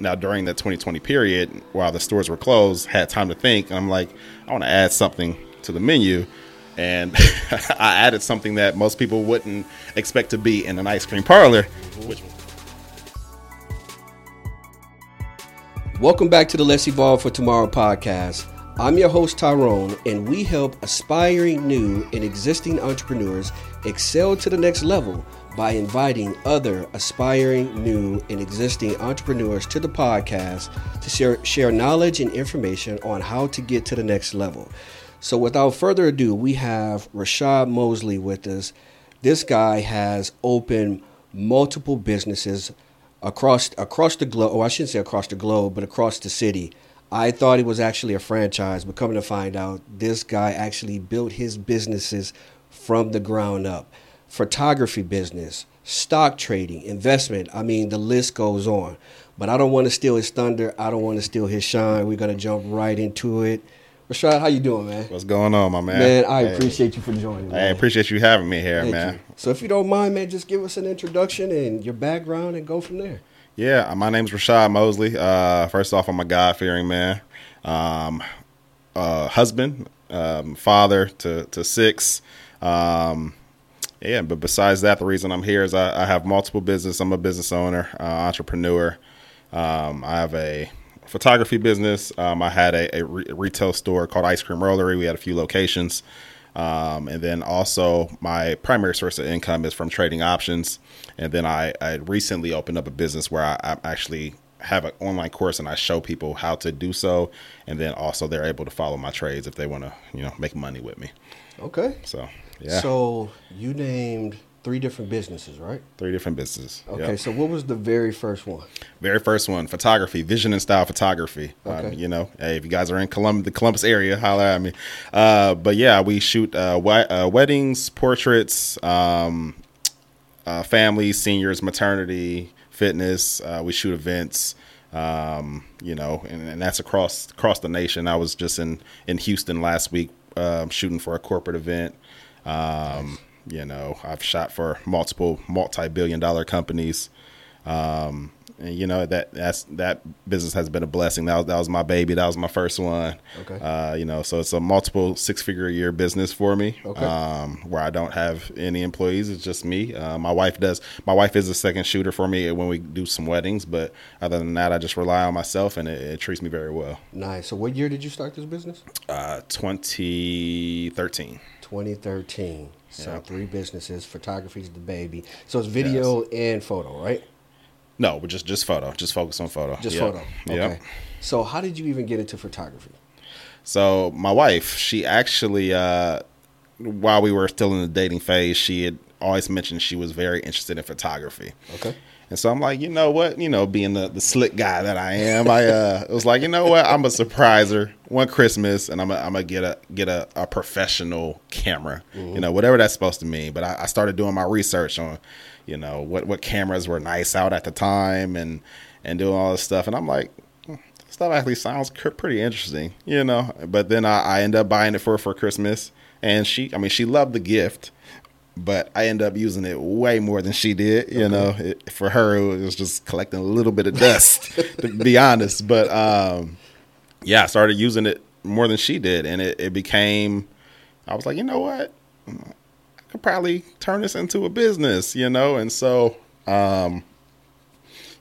now during that 2020 period, while the stores were closed, had time to think, I'm like, I want to add something to the menu, and I added something that most people wouldn't expect to be in an ice cream parlor, which Welcome back to the Let's Evolve for Tomorrow podcast. I'm your host, Tyrone, and we help aspiring new and existing entrepreneurs excel to the next level by inviting other aspiring new and existing entrepreneurs to the podcast to share, share knowledge and information on how to get to the next level. So, without further ado, we have Rashad Mosley with us. This guy has opened multiple businesses across across the globe. Oh, I shouldn't say across the globe, but across the city. I thought it was actually a franchise, but coming to find out, this guy actually built his businesses from the ground up. Photography business, stock trading, investment. I mean, the list goes on. But I don't want to steal his thunder. I don't want to steal his shine. We're gonna jump right into it. Rashad, how you doing, man? what's going on, my man? Man, I Hey. appreciate you for joining. I appreciate you having me here, Thank man. you. So if you don't mind, man, just give us an introduction and your background and go from there. Yeah, uh, my name's Rashad Mosley. Uh, first off, I'm a God fearing man, um, uh, husband, um, father to to six. Um, yeah, but besides that, the reason I'm here is I, I have multiple business. I'm a business owner, uh, entrepreneur. Um, I have a photography business. Um, I had a, a re- retail store called Ice Cream Rollery. We had a few locations. Um, and then also my primary source of income is from trading options. And then I, I recently opened up a business where I, I actually have an online course and I show people how to do so. And then also they're able to follow my trades if they want to, you know, make money with me. Okay. So yeah, So you named three different businesses, right? three different businesses. Okay. Yep. So what was the very first one? Very first one, photography, vision and style photography. Um, Okay. you know, hey, if you guys are in Colum- the Columbus area, holler at me. Uh, but yeah, we shoot uh, we- uh, weddings, portraits, um, uh, families, seniors, maternity, fitness. Uh, we shoot events. Um, you know, and, and that's across across the nation. I was just in in Houston last week um, shooting for a corporate event. Um, You know, I've shot for multiple multi-billion dollar companies. Um, and you know that that's that business has been a blessing. That was, that was my baby. That was my first one. Okay. Uh, you know, so it's a multiple six figure a year business for me. Okay. Um, where I don't have any employees. It's just me. Uh, my wife does. My wife is a second shooter for me when we do some weddings. But other than that, I just rely on myself, and it, it treats me very well. Nice. So what year did you start this business? Uh, 2013. 2013. So Yep. three businesses. Photography's the baby. So it's video and photo, right? No, we're just just photo. Just focus on photo. Just Yep. photo. Yep. Okay. So how did you even get into photography? So my wife, she actually, uh, while we were still in the dating phase, she had always mentioned she was very interested in photography. Okay. And so I'm like, you know what? You know, being the, the slick guy that I am, I uh, was like, you know what? I'm a surpriser one Christmas, and I'm gonna I'm gonna get a get a, a professional camera. You know, whatever that's supposed to mean. But I, I started doing my research on, you know, what what cameras were nice out at the time, and and doing all this stuff. And I'm like, "Hmm, stuff actually sounds pretty interesting, you know. But then I, I end up buying it for her for Christmas, and she, I mean, she loved the gift, but I end up using it way more than she did. You know, it, for her it was just collecting a little bit of dust, to be honest. But um, yeah, I started using it more than she did, and it, it became. I was like, you know what, I could probably turn this into a business, you know, and so. Um,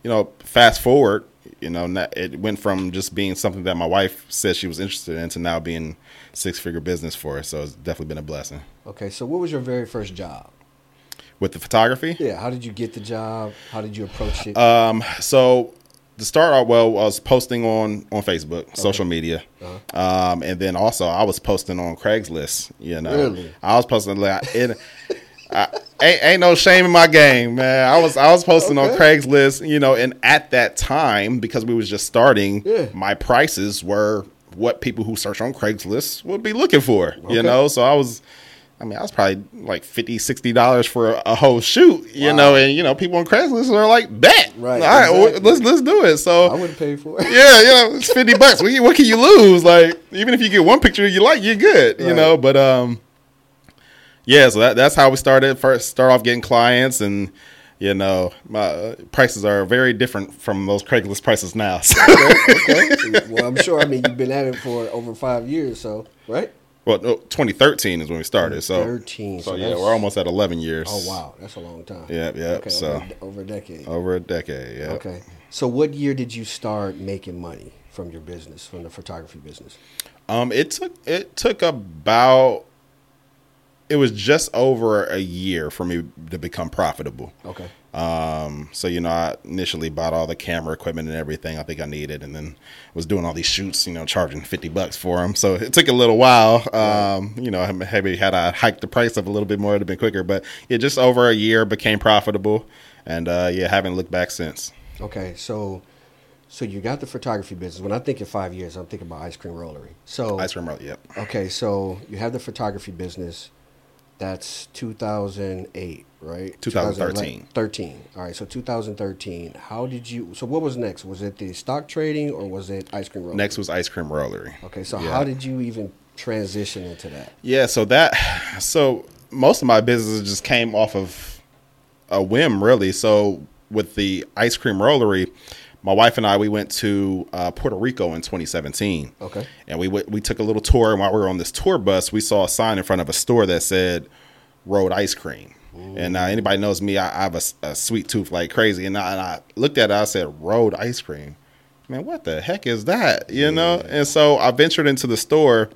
you know, fast forward, you know, it went from just being something that my wife said she was interested in to now being six figure business for us. So it's definitely been a blessing. Okay. So what was your very first job? With the photography, Yeah. How did you get the job? How did you approach it? um, so to start out, well, I was posting on on Facebook, social media, um, and then also I was posting on Craigslist. You know, Really? I was posting like it. I, ain't, ain't no shame in my game, man. I was I was posting on Craigslist, you know, and at that time because we was just starting, Yeah. my prices were what people who search on Craigslist would be looking for, Okay. you know. So I was, I mean, I was probably like 50 dollars for a, a whole shoot, you Wow. know, and you know, people on Craigslist are like, bet, Right, all right, well, let's let's do it. So I wouldn't pay for it. yeah, you know, it's fifty bucks. What, what can you lose? Like, even if you get one picture you like, you're good. You know, but um, yeah. So that, that's how we started. First, start off getting clients, and You know, my uh, prices are very different from those Craigslist prices now. So, okay. Well, I'm sure. I mean, you've been at it for over five years, so right? well, no, 2013 is when we started. So 13, So, so yeah, we're almost at 11 years. Oh wow, that's a long time. Yep, yep, Okay, so- over, over a decade. Over a decade. Yeah. Okay. So, what year did you start making money from your business, from the photography business? Um, it took it took about it was just over a year for me to become profitable. Okay. Um, so you know, I initially bought all the camera equipment and everything I think I needed, and then was doing all these shoots. You know, charging fifty bucks for them. So it took a little while. Um, you know, maybe had I hiked the price up a little bit more, it'd have been quicker. But it just over a year became profitable, and uh, yeah, haven't looked back since. Okay. So, so you got the photography business. When I think in five years, I'm thinking about ice cream rollery. So, Ice cream roll, yep. okay. So you have the photography business. That's 2008, right? 2013. 13. All right. So 2013. How did you? So what was next? Was it the stock trading or was it ice cream rollery? Next was ice cream rollery. Okay. So Yeah. how did you even transition into that? Yeah, so that so most of my businesses just came off of a whim, really. So with the ice cream rollery, my wife and I we went to uh, Puerto Rico in 2017. Okay. and we went, we took a little tour. And while we were on this tour bus, we saw a sign in front of a store that said "Rolled Ice Cream." And now anybody knows me, I, I have a sweet tooth like crazy. And I, and I looked at it, I said, "Rolled Ice Cream." Man, what the heck is that? You know? And so I ventured into the store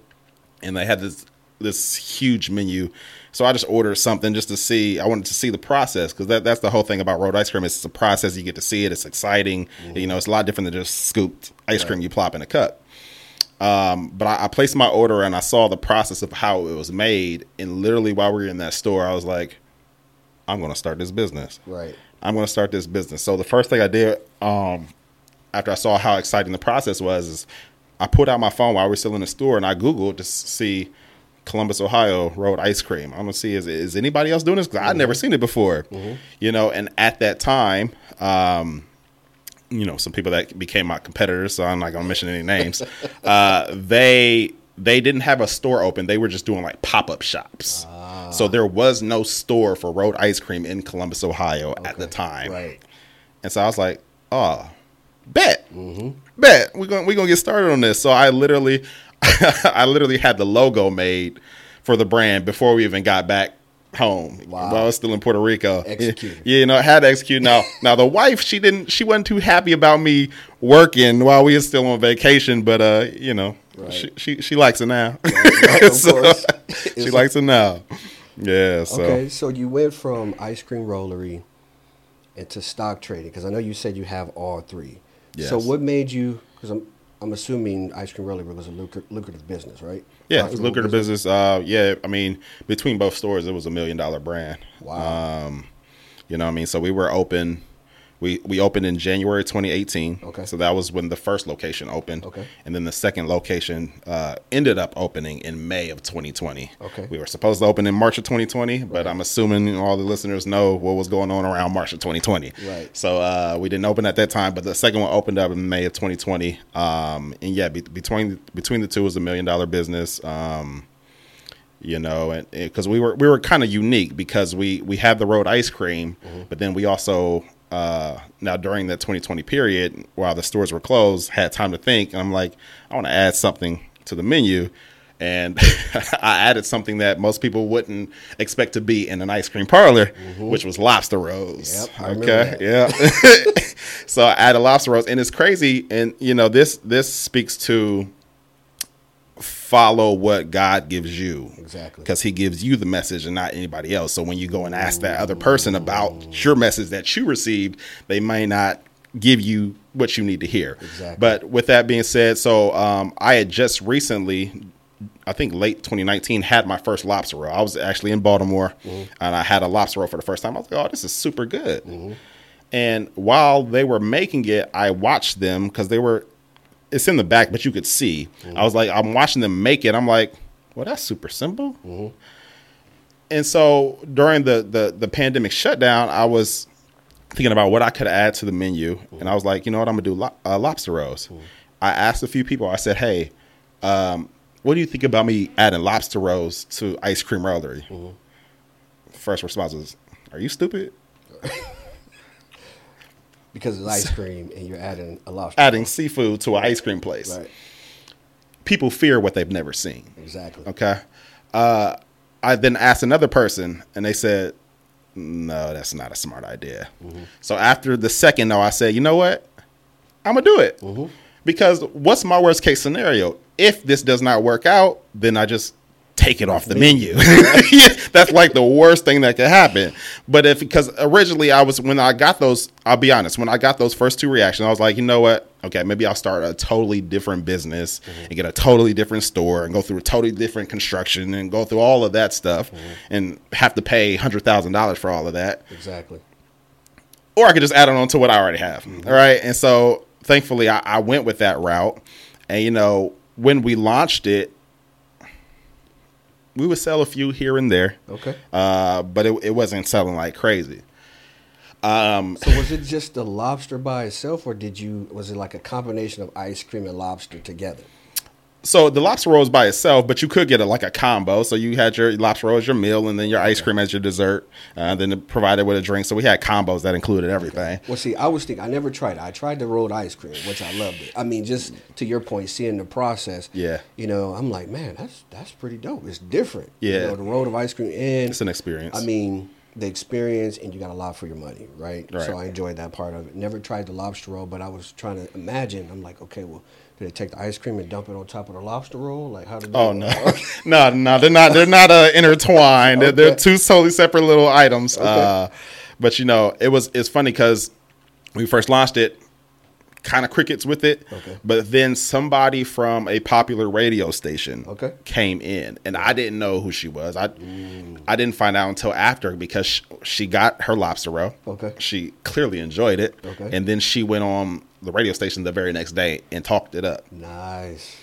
and they had this this huge menu. So I just ordered something just to see. I wanted to see the process because that, that's the whole thing about rolled ice cream. It's a process. You get to see it. It's exciting. You know, it's a lot different than just scooped ice cream you plop in a cup. Um, but I, I placed my order and I saw the process of how it was made. And literally while we were in that store, I was like, I'm going to start this business. Right. I'm going to start this business. So the first thing I did um, after I saw how exciting the process was is I put out my phone while we were still in the store and I Googled to see Columbus, Ohio rolled ice cream. I'm gonna see is is anybody else doing this because I'd never seen it before, you know. And at that time, um, you know, some people that became my competitors, so I'm not gonna mention any names. uh, they they didn't have a store open; they were just doing like pop up shops. So there was no store for rolled ice cream in Columbus, Ohio at the time. Right. And so I was like, oh, bet, bet we're gonna we're gonna get started on this. So I literally, I literally had the logo made for the brand before we even got back home. Wow. While I was still in Puerto Rico. Executed. Yeah, you know, I had to execute. Now, now the wife, she didn't, she wasn't too happy about me working while we were still on vacation, but uh, you know, Right. she, she she likes it now. right, of So, course. she likes it now. Yeah. So. Okay, so you went from ice cream rollery into stock trading because I know you said you have all three. So what made you? Because I'm I'm assuming ice cream rollery was a lucra- lucrative business, right? Yeah, it lucrative business. Uh, yeah, I mean, between both stores, it was a million dollar brand. Wow. Um, you know, what I mean, so we were open. We we opened in January 2018. Okay. So that was when the first location opened. Okay. And then the second location uh, ended up opening in May of 2020. Okay. We were supposed to open in March of 2020, but I'm assuming all the listeners know what was going on around March of 2020. Right. So uh, we didn't open at that time, but the second one opened up in May of 2020. Um, and yeah, be, between between the two was a million dollar business. Um, you know, and because we were we were kind of unique because we we have the road ice cream, but then we also uh, now during that 2020 period while the stores were closed had time to think, and I'm like, I want to add something to the menu. And I added something that most people wouldn't expect to be in an ice cream parlor, which was lobster rolls. Yep, okay, yeah. so I added lobster rolls, and it's crazy. And you know, this this speaks to follow what God gives you. Exactly. Because he gives you the message and not anybody else. So when you go and ask that other person about your message that you received, they may not give you what you need to hear. Exactly. But with that being said, so um, I had just recently, I think late 2019, had my first lobster roll. I was actually in Baltimore Mm-hmm. and I had a lobster roll for the first time. I was like, oh, this is super good. And while they were making it, I watched them because they were, it's in the back, but you could see. I was like, I'm watching them make it. I'm like, well, that's super simple. And so during the, the the pandemic shutdown, I was thinking about what I could add to the menu, and I was like, you know what, I'm gonna do lo- uh, lobster rolls. I asked a few people. I said, hey, um, what do you think about me adding lobster rolls to ice cream rollery? First response was, are you stupid? because it's ice cream and you're adding a lobster. adding seafood to an ice cream place. Right. People fear what they've never seen. Exactly. Okay. Uh, I then asked another person, and they said, "No, that's not a smart idea." So after the second no, I said, "You know what? I'm gonna do it because what's my worst case scenario? If this does not work out, then I just take it off the menu. Yeah, that's like the worst thing that could happen. But if because originally I was when I got those, I'll be honest, when I got those first two reactions, I was like, you know what? Okay, maybe I'll start a totally different business mm-hmm. and get a totally different store and go through a totally different construction and go through all of that stuff mm-hmm. and have to pay hundred thousand dollars for all of that Exactly. or I could just add it on to what I already have. Mm-hmm. All right. And so thankfully I, I went with that route. And you know, when we launched it, we would sell a few here and there. Okay. Uh, but it, it wasn't selling like crazy. Um, So was it just the lobster by itself, or did you was it like a combination of ice cream and lobster together? So the lobster roll is by itself, but you could get it like a combo. So you had your lobster roll as your meal, and then your ice cream as your dessert, uh, then provided with a drink. So we had combos that included everything. Well, see, I was thinking I never tried it. I tried the rolled ice cream, which I loved it. I mean, just to your point, seeing the process. Yeah. You know, I'm like, man, that's that's pretty dope. It's different. Yeah. You know, the rolled of ice cream and It's an experience. I mean, the experience and you got a lot for your money, right? Right. So I enjoyed that part of it. Never tried the lobster roll, but I was trying to imagine. I'm like, okay, well, do they take the ice cream and dump it on top of the lobster roll? Like, how did? They Oh no, no, no! They're not. They're not uh, intertwined. They're, they're two totally separate little items. Uh, but you know, it was it's funny because we first launched it, kind of crickets with it. Okay. But then somebody from a popular radio station Okay. came in, and I didn't know who she was. I I didn't find out until after because she, she got her lobster roll. Okay. She clearly enjoyed it. Okay. And then she went on the radio station the very next day and talked it up Nice.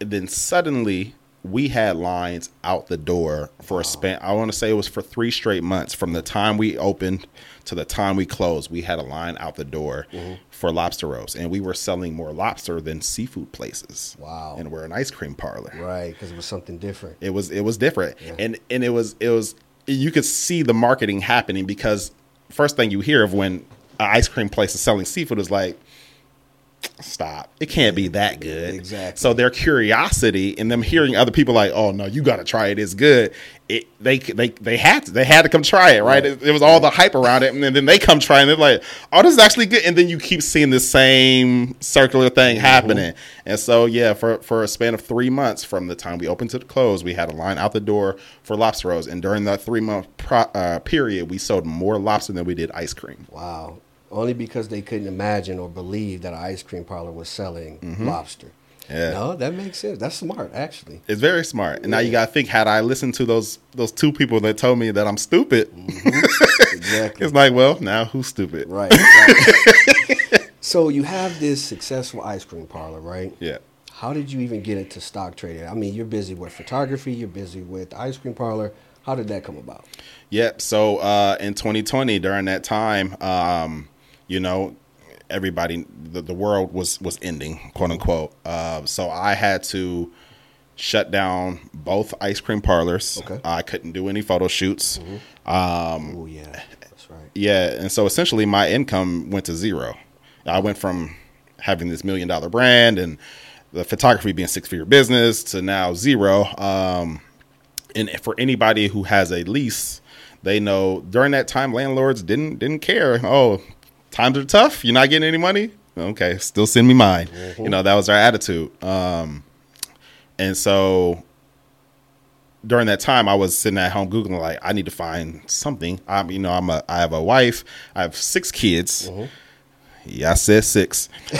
and then suddenly we had lines out the door for a span i want to say it was for three straight months from the time we opened to the time we closed we had a line out the door mm-hmm. for lobster rolls and we were selling more lobster than seafood places Wow. and we're an ice cream parlor Right, because it was something different. it was it was different Yeah. and and it was it was you could see the marketing happening because first thing you hear of when an ice cream place is selling seafood is like stop. It can't be that good. Exactly. so their curiosity and them hearing other people like oh no you got to try it. It's good. It they they they had to they had to come try it right, Right. It, it was all the hype around it and then they come try and they're like oh this is actually good. And then you keep seeing the same circular thing Mm-hmm. happening. And so yeah for for a span of three months from the time we opened to the close we had a line out the door for lobster rolls. And during that three month pro, uh, period we sold more lobster than we did ice cream. Wow. Only because they couldn't imagine or believe that an ice cream parlor was selling lobster. Mm-hmm. Yeah. No, that makes sense. That's smart, actually. It's very smart. And now you got to think had I listened to those those two people that told me that I'm stupid, Exactly. it's like, well, now who's stupid? right. right. so you have this successful ice cream parlor, right? Yeah. How did you even get into stock trading? I mean, you're busy with photography, you're busy with ice cream parlor. How did that come about? Yep. So uh, in 2020, during that time, um, you know, everybody, the, the world was was ending, quote unquote. Uh, so I had to shut down both ice cream parlors. Okay. I couldn't do any photo shoots. Um, Oh yeah, that's right. Yeah, and so essentially my income went to zero. I went from having this million dollar brand and the photography being six figure business to now zero. Um, and for anybody who has a lease, they know during that time landlords didn't didn't care. Oh, times are tough. You're not getting any money. Okay, still send me mine. You know that was our attitude. Um, and so during that time, I was sitting at home googling like I need to find something. I'm you know I'm a I have a wife. I have six kids. Yeah, I said six.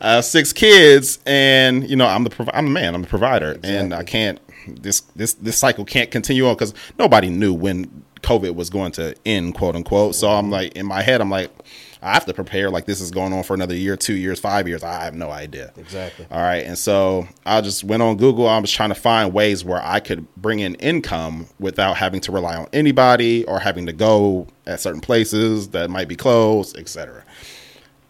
I have six kids, and you know I'm the prov- I'm the man. I'm the provider, and I can't this this this cycle can't continue on because nobody knew when COVID was going to end, quote unquote. So I'm like in my head, I'm like I have to prepare like this is going on for another year, two years, five years. I have no idea. Exactly. All right. And so I just went on Google. I was trying to find ways where I could bring in income without having to rely on anybody or having to go at certain places that might be closed, etc.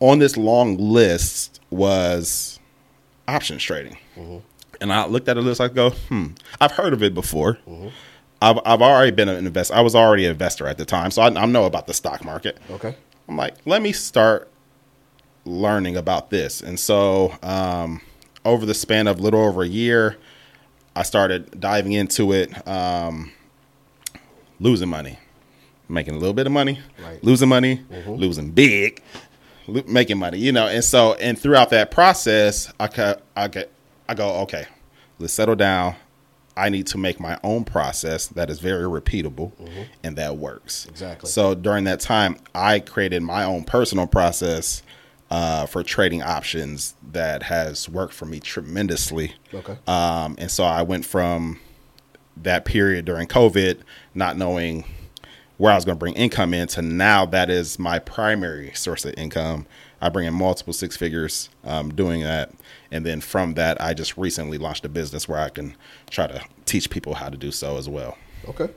On this long list was options trading. And I looked at the list, I go, hmm, I've heard of it before. I've, I've already been an investor. I was already an investor at the time, so I, I know about the stock market. Okay. I'm like, let me start learning about this. And so, um, over the span of little over a year, I started diving into it, um, losing money, making a little bit of money, Right. losing money, losing big, lo- making money, you know. And so, and throughout that process, I ca- I get, I go, okay, let's settle down. I need to make my own process that is very repeatable and that works. Exactly. So during that time, I created my own personal process uh, for trading options that has worked for me tremendously. Okay. Um, and so I went from that period during COVID, not knowing where I was going to bring income in, to now that is my primary source of income. I bring in multiple six figures um, doing that. And then from that, I just recently launched a business where I can try to teach people how to do so as well. Okay.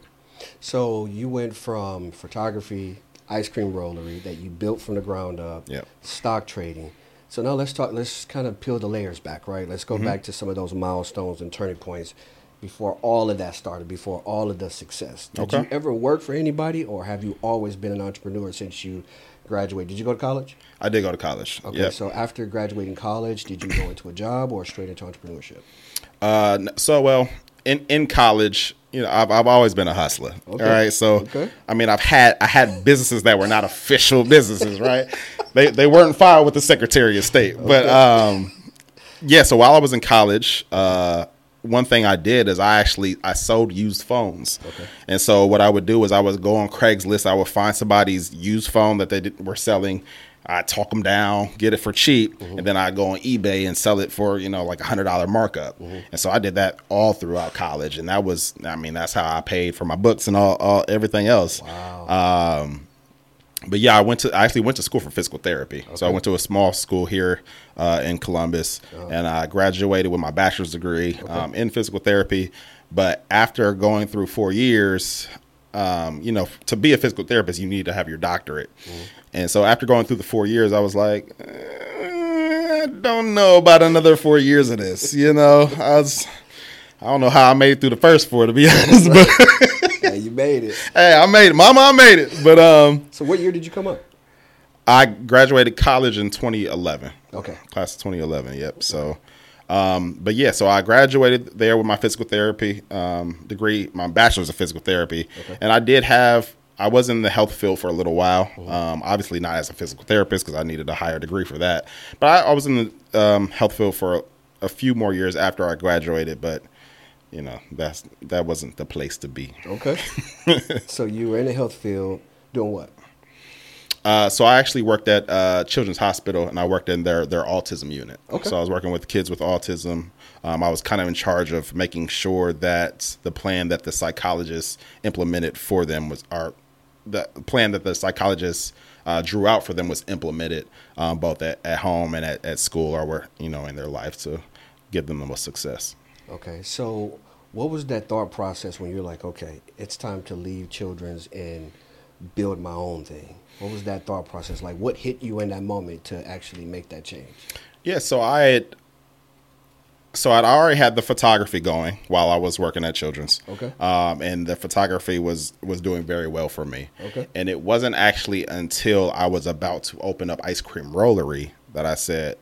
So you went from photography, ice cream rollery that you built from the ground up, Yep. stock trading. So now let's talk. Let's kind of peel the layers back, right? Let's go Mm-hmm. back to some of those milestones and turning points before all of that started, before all of the success. Did Okay. you ever work for anybody, or have you always been an entrepreneur since you graduated? Did you go to college? I did go to college. Okay. Yep. So after graduating college, did you go into a job or straight into entrepreneurship? Uh, so well, in in college, you know, I've I've always been a hustler. Okay. All right, so Okay. I mean, I've had I had businesses that were not official businesses, right? they they weren't filed with the Secretary of State, but um, yeah. So while I was in college, uh, one thing I did is I actually I sold used phones, Okay. and so what I would do is I would go on Craigslist, I would find somebody's used phone that they did, were selling. I talk them down, get it for cheap, and then I go on eBay and sell it for you know like a hundred dollar markup. And so I did that all throughout college, and that was I mean that's how I paid for my books and all, all everything else. Wow. Um, but yeah, I went to I actually went to school for physical therapy. So I went to a small school here uh, in Columbus, and I graduated with my bachelor's degree um, in physical therapy. But after going through four years, um, you know, to be a physical therapist, you need to have your doctorate. And so after going through the four years, I was like, eh, I don't know about another four years of this. You know, I was. I don't know how I made it through the first four, to be honest. But you made it. hey, I made it, Mama. I made it. But um, So what year did you come up? I graduated college in 2011. Okay. Class of 2011. Yep. So, um, but yeah, so I graduated there with my physical therapy um, degree, my bachelor's of physical therapy, Okay. and I did have. I was in the health field for a little while. Um, obviously, not as a physical therapist because I needed a higher degree for that. But I, I was in the um, health field for a, a few more years after I graduated. But you know, that's that wasn't the place to be. Okay. so you were in the health field doing what? Uh, so I actually worked at uh, Children's Hospital, and I worked in their their autism unit. Okay. So I was working with kids with autism. Um, I was kind of in charge of making sure that the plan that the psychologists implemented for them was our the plan that the psychologists uh, drew out for them was implemented um, both at, at home and at, at school or where you know in their life to give them the most success. Okay. So what was that thought process when you're like, okay, it's time to leave children's and build my own thing? What was that thought process like? What hit you in that moment to actually make that change? Yeah, so I had so I'd already had the photography going while I was working at Children's. Okay. Um, and the photography was was doing very well for me. Okay. And it wasn't actually until I was about to open up ice cream rollery that I said,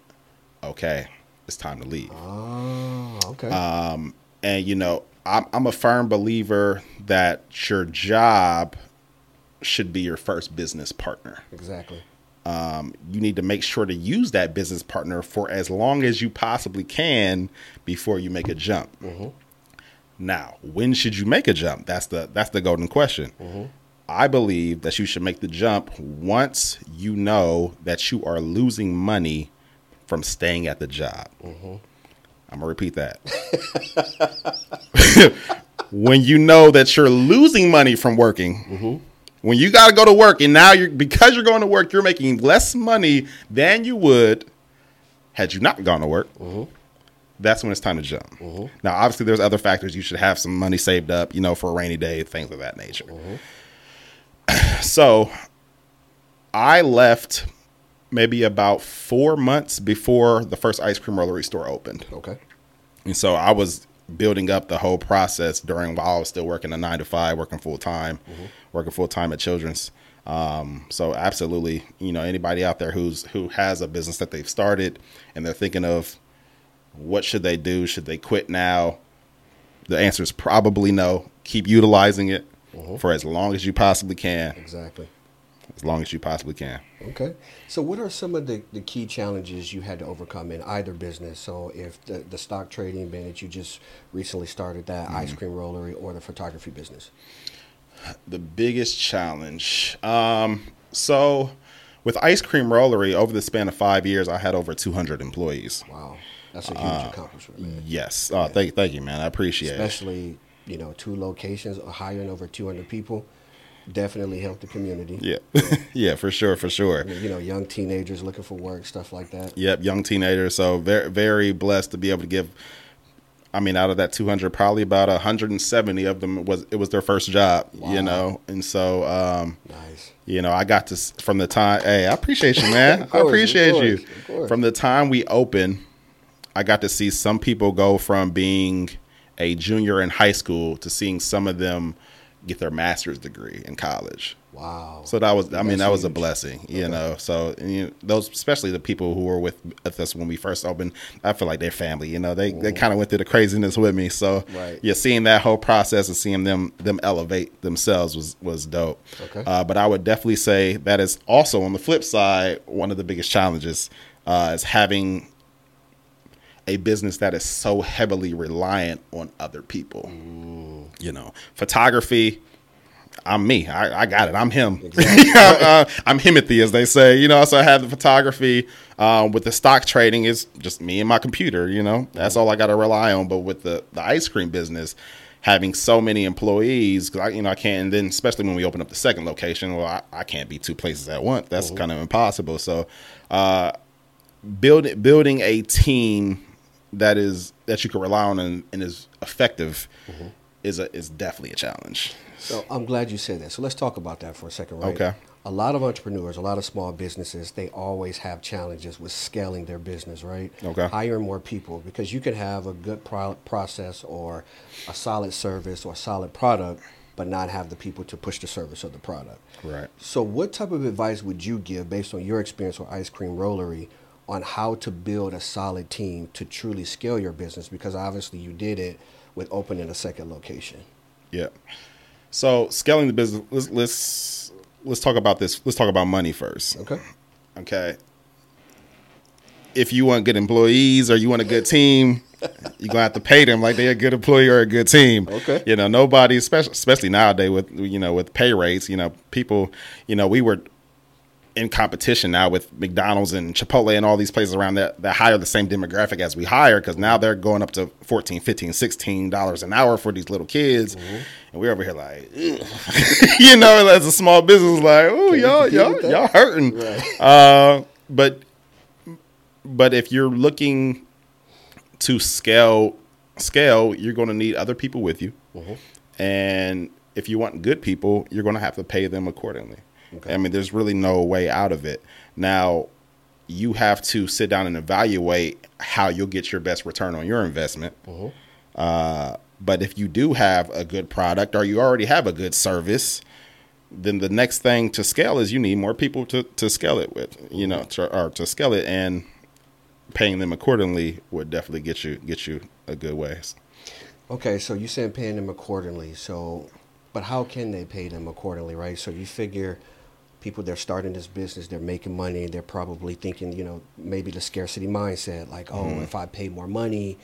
"Okay, it's time to leave." Oh, okay. Um, and you know, I'm, I'm a firm believer that your job should be your first business partner exactly. um, you need to make sure to use that business partner for as long as you possibly can before you make a jump. Now, when should you make a jump? That's the that's the golden question. I believe that you should make the jump once you know that you are losing money from staying at the job. Mm-hmm. I'm gonna repeat that. when you know that you're losing money from working, mm-hmm. when you got to go to work, and now you're because you're going to work, you're making less money than you would had you not gone to work. Mm-hmm. That's when it's time to jump. Now, obviously, there's other factors. You should have some money saved up, you know, for a rainy day, things of that nature. so, I left maybe about four months before the first ice cream rollery store opened. Okay. And so I was building up the whole process during while I was still working a nine to five, working full time, working full time at Children's. Um, so absolutely, you know, anybody out there who's who has a business that they've started and they're thinking of what should they do? Should they quit now? The answer is probably no. Keep utilizing it Mhm. for as long as you possibly can. Exactly. As long as you possibly can. Okay. So, what are some of the, the key challenges you had to overcome in either business? So, if the, the stock trading, that you just recently started that ice cream rollery or the photography business? The biggest challenge. Um, so with ice cream rollery, over the span of five years, I had over 200 employees. Wow. That's a huge Uh, accomplishment, man. Yes. Oh, thank, thank you, man. I appreciate it. Especially, you know, two locations, hiring over 200 people, definitely helped the community. Yeah. yeah, for sure, for sure. You know, young teenagers looking for work, stuff like that. Yep, young teenagers. So very, very blessed to be able to give. I mean, out of that 200, probably about 170 of them was it was their first job, Wow. you know, and so um, Nice. you know, I got to from the time. Hey, I appreciate you, man. Course, I appreciate of you. course. From the time we open, I got to see some people go from being a junior in high school to seeing some of them get their master's degree in college. Wow. So that was, I mean, That's that was a blessing, you Okay. know. So and, you know, those, especially the people who were with, with us when we first opened, I feel like they're family. You know, they they kind of went through the craziness with me. So Mm-hmm. Right. yeah, seeing that whole process and seeing them them elevate themselves was was dope. Okay. Uh, but I would definitely say that is also on the flip side one of the biggest challenges uh, is having a business that is so heavily reliant on other people. You know, photography. I'm me. I, I got it. I'm him. Exactly. uh, I'm Himothy, as they say. You know, so I have the photography. Um, with the stock trading, is just me and my computer. You know, that's all I got to rely on. But with the the ice cream business, having so many employees, because I, you know, I can't. And then especially when we open up the second location, well, I, I can't be two places at once. That's kind of impossible. So, uh, building building a team that is that you can rely on and, and is effective mm-hmm. is a is definitely a challenge. So I'm glad you said that. So let's talk about that for a second, right? Okay. A lot of entrepreneurs, a lot of small businesses, they always have challenges with scaling their business, right? Okay. Hiring more people because you could have a good pro- process or a solid service or a solid product, but not have the people to push the service or the product. Right. So, what type of advice would you give based on your experience with ice cream rollery on how to build a solid team to truly scale your business? Because obviously you did it with opening a second location. Yeah. So scaling the business. Let's let's let's talk about this. Let's talk about money first. Okay. Okay. If you want good employees or you want a good team, you're gonna have to pay them like they're a good employee or a good team. Okay. You know, nobody, especially especially nowadays with you know with pay rates. You know, people. You know, we were in competition now with McDonald's and Chipotle and all these places around that that hire the same demographic as we hire because now they're going up to 14 15 16 dollars an hour for these little kids Mm-hmm. and we're over here like you know as a small business like oh y'all y'all y'all hurting Right. uh, but but if you're looking to scale scale you're going to need other people with you Mm-hmm. and if you want good people you're going to have to pay them accordingly Okay. i mean there's really no way out of it now you have to sit down and evaluate how you'll get your best return on your investment Mm-hmm. uh, but if you do have a good product or you already have a good service then the next thing to scale is you need more people to, to scale it with you know to, or to scale it and paying them accordingly would definitely get you get you a good ways Okay, so you said paying them accordingly. So, but how can they pay them accordingly, right? So you figure people they're starting this business, they're making money, they're probably thinking, you know, maybe the scarcity mindset, like, oh, mm-hmm. if I pay more money,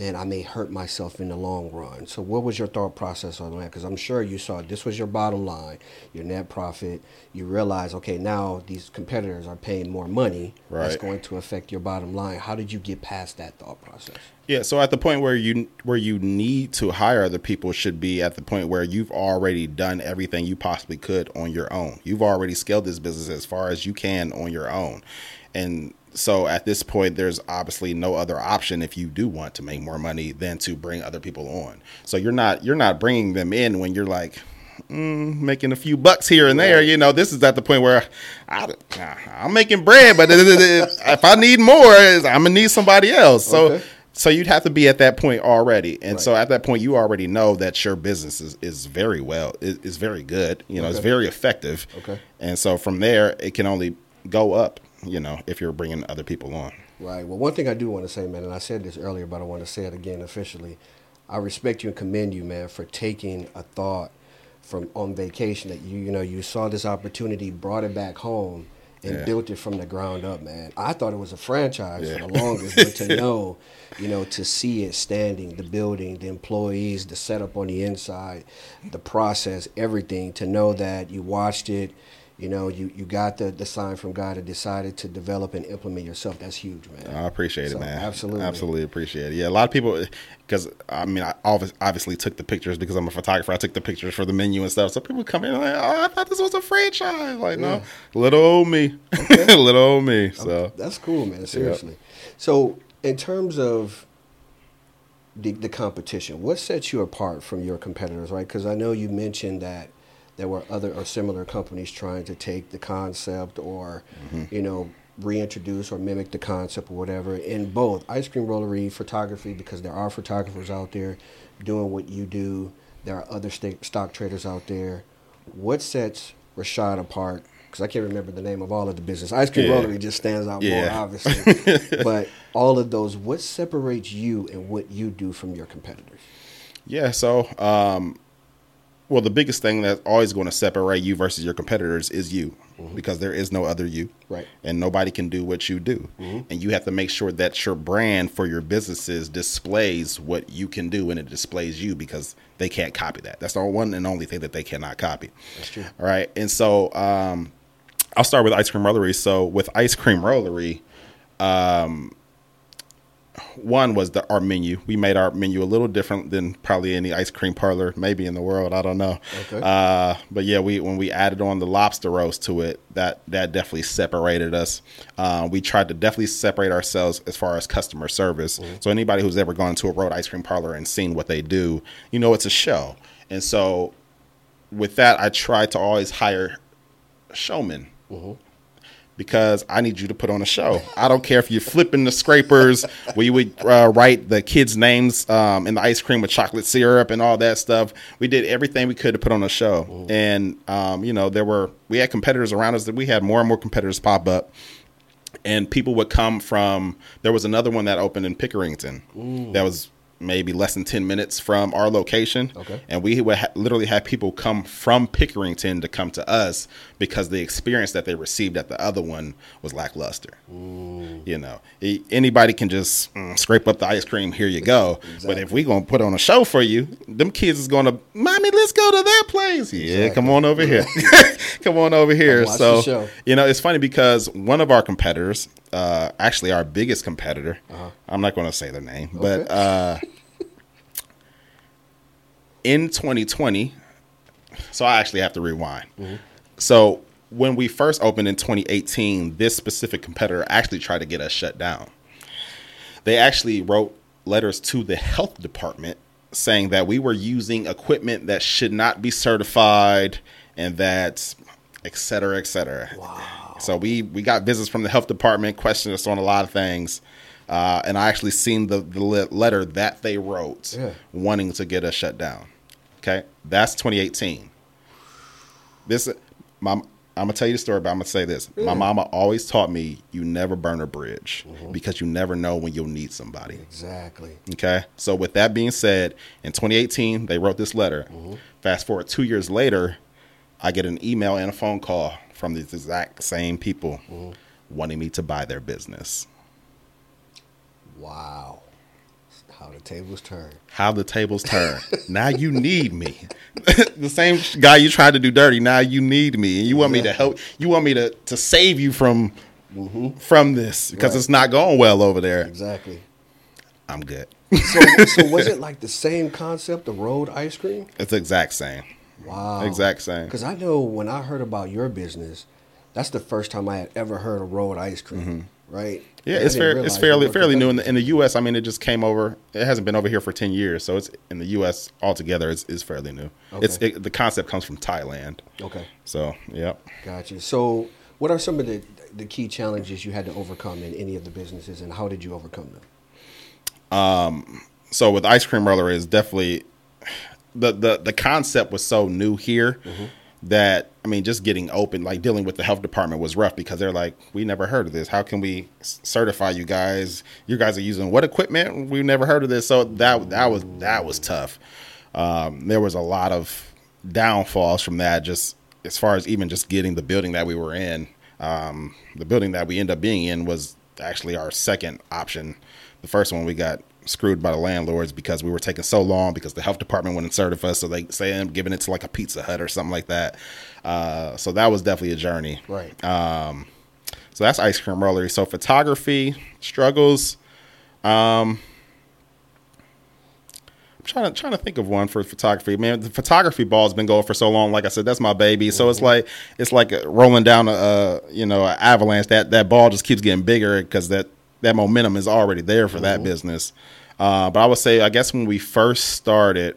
then I may hurt myself in the long run. So, what was your thought process on that? Because I'm sure you saw this was your bottom line, your net profit. You realize, okay, now these competitors are paying more money. Right. That's going to affect your bottom line. How did you get past that thought process? Yeah, so at the point where you where you need to hire other people should be at the point where you've already done everything you possibly could on your own. You've already scaled this business as far as you can on your own. And so at this point there's obviously no other option if you do want to make more money than to bring other people on. So you're not you're not bringing them in when you're like mm, making a few bucks here and there. You know, this is at the point where I, I'm making bread, but if I need more, I'm gonna need somebody else. So Okay. So you'd have to be at that point already, and so at that point, you already know that your business is, is very well, is, is very good. You know, it's very effective. Okay. And so from there, it can only go up. You know, if you're bringing other people on. Right. Well, one thing I do want to say, man, and I said this earlier, but I want to say it again officially. I respect you and commend you, man, for taking a thought from on vacation that you, you know, you saw this opportunity, brought it back home, and Yeah. built it from the ground up, man. I thought it was a franchise Yeah. for the longest, but to know, you know, to see it standing, the building, the employees, the setup on the inside, the process, everything, to know that you watched it, you know, you, you got the, the sign from God and decided to develop and implement yourself. That's huge, man. I appreciate So, it, man. absolutely. absolutely appreciate it. Yeah, a lot of people, because I mean, I obviously took the pictures because I'm a photographer. I took the pictures for the menu and stuff. So people come in like, "Oh, I thought this was a franchise." Like, no, little old me, little old me. So That's cool, man. Seriously. So, in terms of the, the competition, what sets you apart from your competitors, right? Because I know you mentioned that there were other or similar companies trying to take the concept or, you know, reintroduce or mimic the concept or whatever in both ice cream rollery, photography, because there are photographers out there doing what you do. There are other sta- stock traders out there. What sets Rashad apart? Because I can't remember the name of all of the business. Ice cream Yeah. rollery just stands out more, Yeah. obviously. but all of those, what separates you and what you do from your competitors? yeah, so um, well, the biggest thing that's always going to separate you versus your competitors is you, because there is no other you, Right. And nobody can do what you do, and you have to make sure that your brand for your businesses displays what you can do, and it displays you because they can't copy that. That's the one and only thing that they cannot copy. That's true. All right, and so um, I'll start with ice cream rollery. So with ice cream rollery, um, one was the our menu. We made our menu a little different than probably any ice cream parlor maybe in the world. I don't know. Okay. Uh, but yeah, we when we added on the lobster roast to it, that that definitely separated us. Uh, we tried to definitely separate ourselves as far as customer service. So anybody who's ever gone to a rolled ice cream parlor and seen what they do, you know it's a show. And so with that, I try to always hire showmen because I need you to put on a show. I don't care if you're flipping the scrapers. we would uh, write the kids' names um, in the ice cream with chocolate syrup and all that stuff. We did everything we could to put on a show, and um, you know there were we had competitors around us that we had more and more competitors pop up. And people would come from. There was another one that opened in Pickerington. That was maybe less than ten minutes from our location. Okay. And we would ha- literally have people come from Pickerington to come to us because the experience that they received at the other one was lackluster. You know, anybody can just mm, scrape up the ice cream. Here you go. But if we're gonna put on a show for you, them kids is gonna, mommy, let's go to that place. Yeah, come on over here. come on over here. so you know, it's funny because one of our competitors, uh, actually our biggest competitor, I'm not going to say their name, but Uh-huh. Uh, in 2020, so I actually have to rewind. Mm-hmm. So when we first opened in 2018, this specific competitor actually tried to get us shut down. They actually wrote letters to the health department saying that we were using equipment that should not be certified and that et cetera, et cetera. Wow. So we we got visits from the health department, questioned us on a lot of things, uh, and I actually seen the the letter that they wrote, Yeah. wanting to get us shut down. Okay, that's 2018. This, mom, I'm gonna tell you the story, but I'm gonna say this. My mm. mama always taught me you never burn a bridge mm-hmm. because you never know when you'll need somebody. Exactly. Okay. So with that being said, in 2018 they wrote this letter. Mm-hmm. Fast forward two years later, I get an email and a phone call from these exact same people mm-hmm. wanting me to buy their business. Wow. How the tables turn. How the tables turn. now you need me. the same guy you tried to do dirty. Now you need me, and you want me to help. You want me to to save you from mm-hmm. from this because Right. it's not going well over there. Exactly. I'm good. So, so was it like the same concept of rolled ice cream? It's the exact same. Wow. Exact same. Because I know when I heard about your business, that's the first time I had ever heard of rolled ice cream. Mm-hmm. Right? Mm-hmm. Yeah, I it's fair. It's fairly worked fairly new in the, in the U.S. I mean, it just came over. It hasn't been over here for ten years, so it's in the U.S. altogether. It's, it's fairly new. It's it, the concept comes from Thailand. Okay. So, yep. Gotcha. So, what are some of the the key challenges you had to overcome in any of the businesses, and how did you overcome them? Um, so with ice cream roller is definitely the the the concept was so new here that I mean, just getting open, like dealing with the health department was rough because they're like, we never heard of this. How can we certify you guys? You guys are using what equipment? We've never heard of this. So that that was that was tough. Um, there was a lot of downfalls from that. Just as far as even just getting the building that we were in, um, the building that we ended up being in was actually our second option. The first one we got screwed by the landlords because we were taking so long because the health department wouldn't certify us, so they say I'm giving it to like a Pizza Hut or something like that. Uh, so that was definitely a journey. Right. Um, so that's ice cream rollery. So photography struggles. Um, I'm trying to trying to think of one for photography. Man, the photography ball's been going for so long. Like I said, that's my baby. So it's like it's like rolling down a, a you know an avalanche. That that ball just keeps getting bigger because that that momentum is already there for that business. Uh, but I would say, I guess when we first started,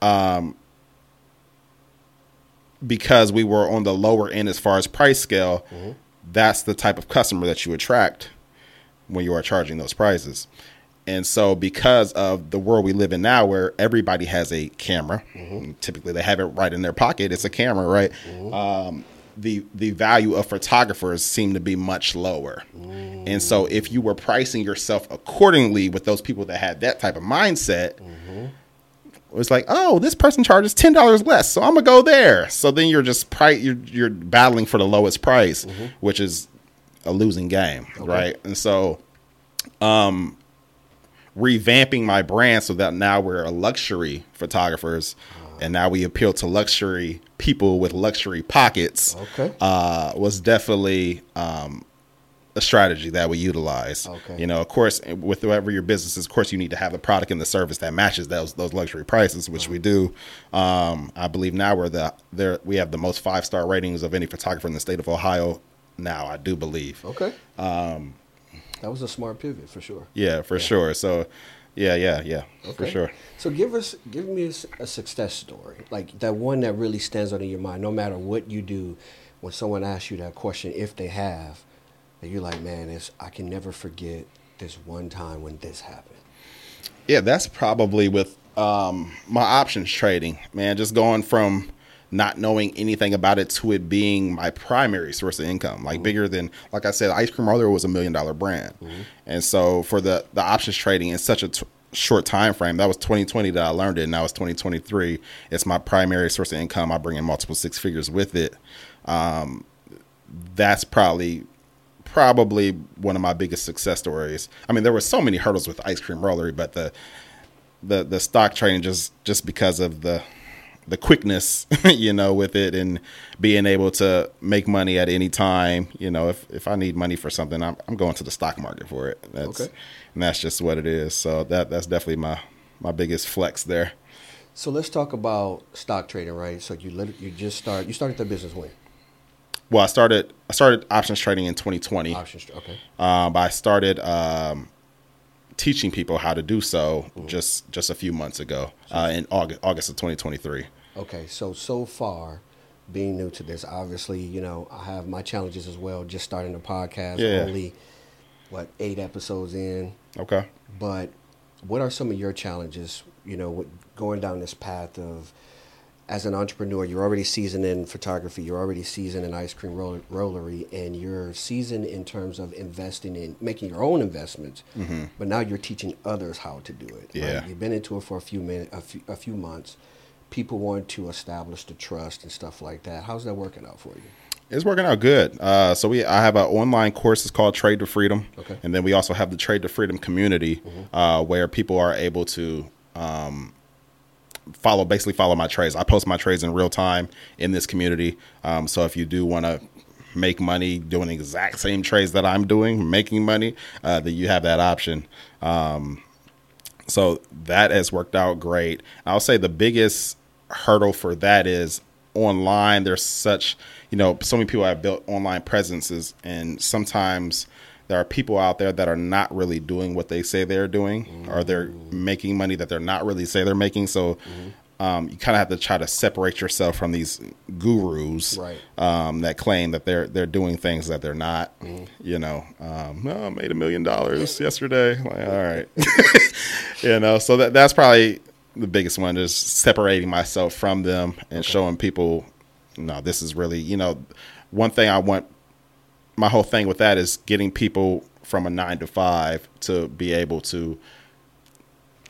um, because we were on the lower end as far as price scale, that's the type of customer that you attract when you are charging those prices. And so, because of the world we live in now, where everybody has a camera, typically they have it right in their pocket. It's a camera, right? Um, the the value of photographers seem to be much lower. And so, if you were pricing yourself accordingly with those people that had that type of mindset, it was like, oh, this person charges ten dollars less, so I'm gonna go there. So then you're just price you're you're battling for the lowest price, which is a losing game, right? And so, um, revamping my brand so that now we're a luxury photographers, and now we appeal to luxury people with luxury pockets. Okay. uh, was definitely um, a strategy that we utilize. Okay. You know, of course, with whatever your business is, of course, you need to have the product and the service that matches those those luxury prices, which we do. Um, I believe now we're the there we have the most five star ratings of any photographer in the state of Ohio. Now, I do believe. Okay. Um, that was a smart pivot for sure. Yeah, for sure. So, yeah, yeah, yeah, for sure. So give us, give me a success story, like that one that really stands out in your mind. No matter what you do, when someone asks you that question, if they have, that you're like, man, it's I can never forget this one time when this happened. Yeah, that's probably with um, my options trading, man. Just going from not knowing anything about it to it being my primary source of income, like bigger than, like I said, Ice Cream Roller was a million dollar brand, and so for the the options trading in such a t- short time frame, that was 2020 that I learned it, and now it's 2023. It's my primary source of income. I bring in multiple six figures with it. Um, that's probably probably one of my biggest success stories. I mean, there were so many hurdles with ice cream rollery, but the the the stock trading just just because of the the quickness, you know, with it and being able to make money at any time. You know, if if I need money for something, I'm I'm going to the stock market for it. That's Okay. and that's just what it is. So that that's definitely my my biggest flex there. So let's talk about stock trading, right? So you lit- you just start you started the business when Well, I started I started options trading in 2020. options. Okay. Um, but I started um, teaching people how to do so just just a few months ago uh, in August August of 2023. Okay, so so far, being new to this, obviously, you know, I have my challenges as well. Just starting the podcast, Yeah. only what eight episodes in. Okay. But what are some of your challenges? You know, with going down this path of as an entrepreneur, you're already seasoned in photography, you're already seasoned in ice cream roll- rollery, and you're seasoned in terms of investing in making your own investments. Mm-hmm. But now you're teaching others how to do it. right? Yeah. You've been into it for a few minutes, a few, a few months. People want to establish the trust and stuff like that. How's that working out for you? It's working out good. Uh, so we, I have an online course. It's called Trade to Freedom, Okay. and then we also have the Trade to Freedom community, uh, where people are able to um, follow, basically follow my trades. I post my trades in real time in this community. Um, so if you do want to make money doing the exact same trades that I'm doing, making money, uh, then you have that option. Um, so that has worked out great. I'll say the biggest hurdle for that is online. There's such, you know, so many people have built online presences, and sometimes there are people out there that are not really doing what they say they're doing, or they're mm. making money that they're not really say they're making. So mm-hmm. Um, you kind of have to try to separate yourself from these gurus Right. um, that claim that they're they're doing things that they're not. You know, um, "Oh, I made a million dollars yesterday. Like, all right, you know. So that that's probably the biggest one is separating myself from them and showing people, no, this is really you know, one thing I want. My whole thing with that is getting people from a nine to five to be able to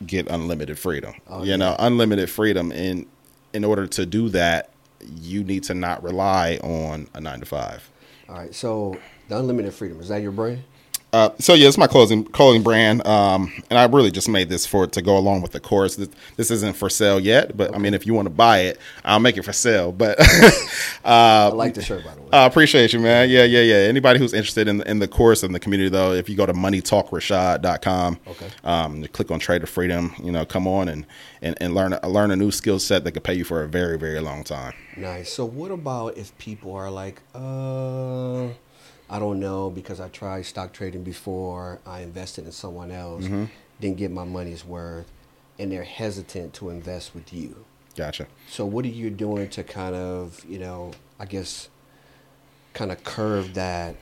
get unlimited freedom. Oh, you know, unlimited freedom. And in order to do that, you need to not rely on a nine to five. All right. So the unlimited freedom is that your brand? Uh, so yeah, it's my clothing clothing brand, um, and I really just made this for to go along with the course. This, this isn't for sale yet, but I mean, if you want to buy it, I'll make it for sale. But I like the shirt by the way. I appreciate you, man. Yeah, yeah, yeah. Anybody who's interested in in the course and the community, though, if you go to moneytalkrashad.com, Okay. um, click on Trade of Freedom, you know, come on and and, and learn learn a new skill set that could pay you for a very very long time. Nice. So what about if people are like, uh, I don't know because I tried stock trading before, I invested in someone else, Mm-hmm. didn't get my money's worth, and they're hesitant to invest with you. Gotcha. So what are you doing to kind of, you know, I guess, kind of curve that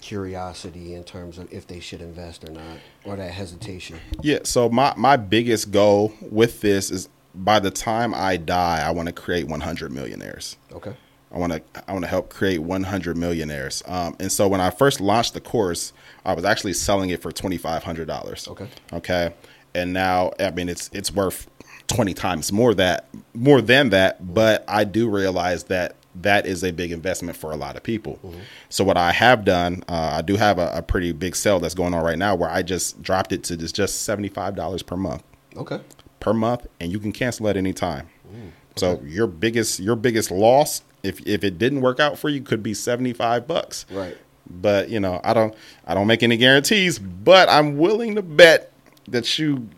curiosity in terms of if they should invest or not, or that hesitation? Yeah. So my my biggest goal with this is by the time I die, I want to create 100 millionaires. Okay. I want to I want to help create 100 millionaires. Um, and so when I first launched the course, I was actually selling it for twenty five hundred dollars. Okay. Okay. And now I mean it's it's worth 20 times more that more than that, but I do realize that that is a big investment for a lot of people. So what I have done, uh, I do have a, a pretty big sale that's going on right now where I just dropped it to just just seventy five dollars per month Okay. per month, and you can cancel at any time. So your biggest your biggest loss, if if it didn't work out for you, could be seventy five bucks. Right. But you know, I don't I don't make any guarantees, but I'm willing to bet that you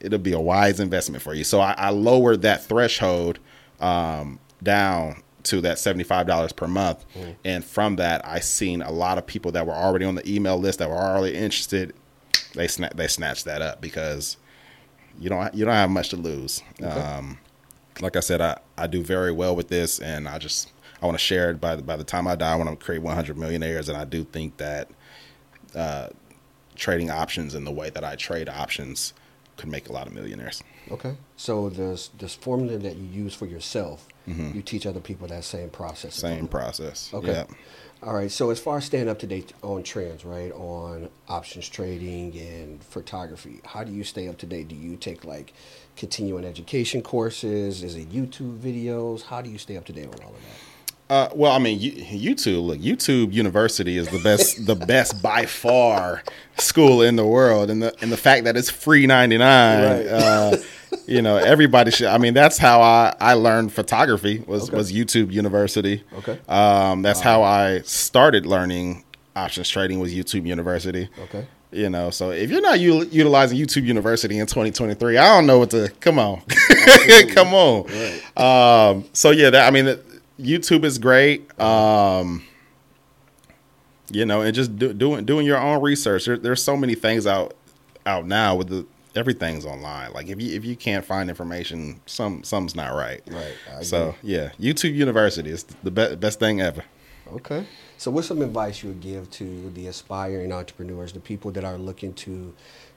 it'll be a wise investment for you. So I, I lowered that threshold um, down to that seventy five dollars per month, and from that, I seen a lot of people that were already on the email list that were already interested. They sna- they snatched that up because you don't you don't have much to lose. Um, like I said, I, I do very well with this, and I just I want to share it. By the, by the time I die, I want to create 100 millionaires, and I do think that uh, trading options in the way that I trade options could make a lot of millionaires. Okay. So this this formula that you use for yourself, you teach other people that same process. Mm-hmm. Same process. Okay. Yeah. All right. So as far as staying up to date on trends, right, on options trading and photography, how do you stay up to date? Do you take like continuing education courses? Is it YouTube videos? How do you stay up to date on all of that? Uh, well, I mean, YouTube. Look, YouTube University is the best, the best by far school in the world, and the and the fact that it's free ninety nine. Right. Uh, you know, everybody should. I mean, that's how I I learned photography was Okay. was YouTube University. Okay. Um, that's how I started learning options trading was YouTube University. Okay. You know, so if you're not u- utilizing YouTube University in 2023, I don't know what to. Come on, come on. Um, so yeah, that I mean, the- YouTube is great. Um, you know, and just do, doing doing your own research. There, there's so many things out out now with the everything's online. Like if you if you can't find information, some something's not right. Right, I So yeah, YouTube University is the be- best thing ever. Okay. So, what's some advice you would give to the aspiring entrepreneurs, the people that are looking to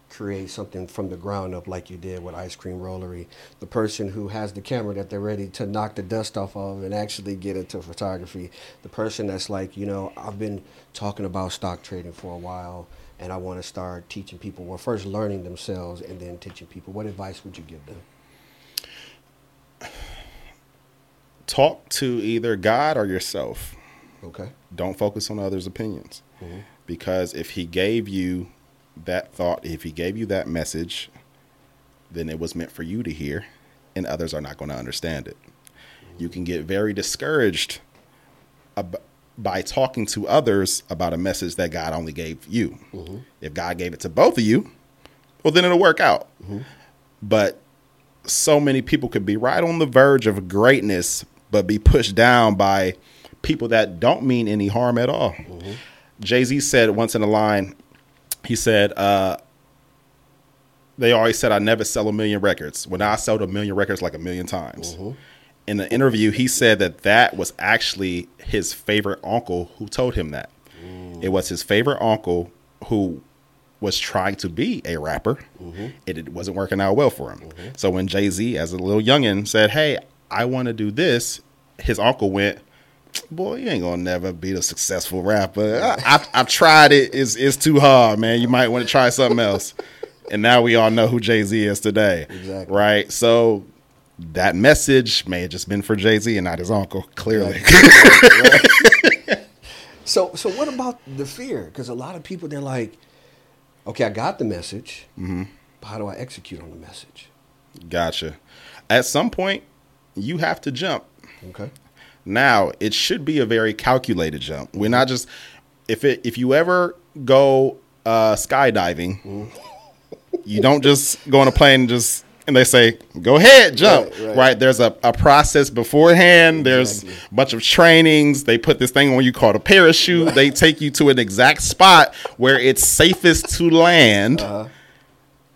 create something from the ground up, like you did with Ice Cream Rollery? The person who has the camera that they're ready to knock the dust off of and actually get into photography. The person that's like, you know, I've been talking about stock trading for a while and I want to start teaching people, well, first learning themselves and then teaching people. What advice would you give them? Talk to either God or yourself. Okay. don't focus on others' opinions. Mm-hmm. Because if he gave you that thought, if he gave you that message, then it was meant for you to hear, and others are not going to understand it. You can get very discouraged ab- by talking to others about a message that God only gave you. Mm-hmm. If God gave it to both of you, well, then it'll work out. Mm-hmm. But so many people could be right on the verge of greatness, but be pushed down by people that don't mean any harm at all. Mm-hmm. Jay Z said once in a line, he said, uh, they always said I never sell a million records. When I sold a million records like a million times. Mm-hmm. In the interview, he said that that was actually his favorite uncle who told him that. Mm. It was his favorite uncle who was trying to be a rapper. Mm-hmm. It, it wasn't working out well for him. So when Jay Z, as a little youngin, said, "Hey, I want to do this," his uncle went, "Boy, you ain't gonna never be a successful rapper. I, I've, I've tried it. It's it's too hard, man. You might want to try something else." and now we all know who Jay Z is today, Exactly. right? So that message may have just been for Jay Z and not his uncle. Clearly, So, so what about the fear? Because a lot of people they're like, okay, I got the message, Mm-hmm. but how do I execute on the message? gotcha. At some point, you have to jump. Okay. Now, it should be a very calculated jump. We're not just if it if you ever go uh, skydiving, you don't just go on a plane and just and they say go ahead jump Right, right, right. there's a, a process beforehand there's Exactly. a bunch of trainings they put this thing on you called a parachute they take you to an exact spot where it's safest to land Uh-huh.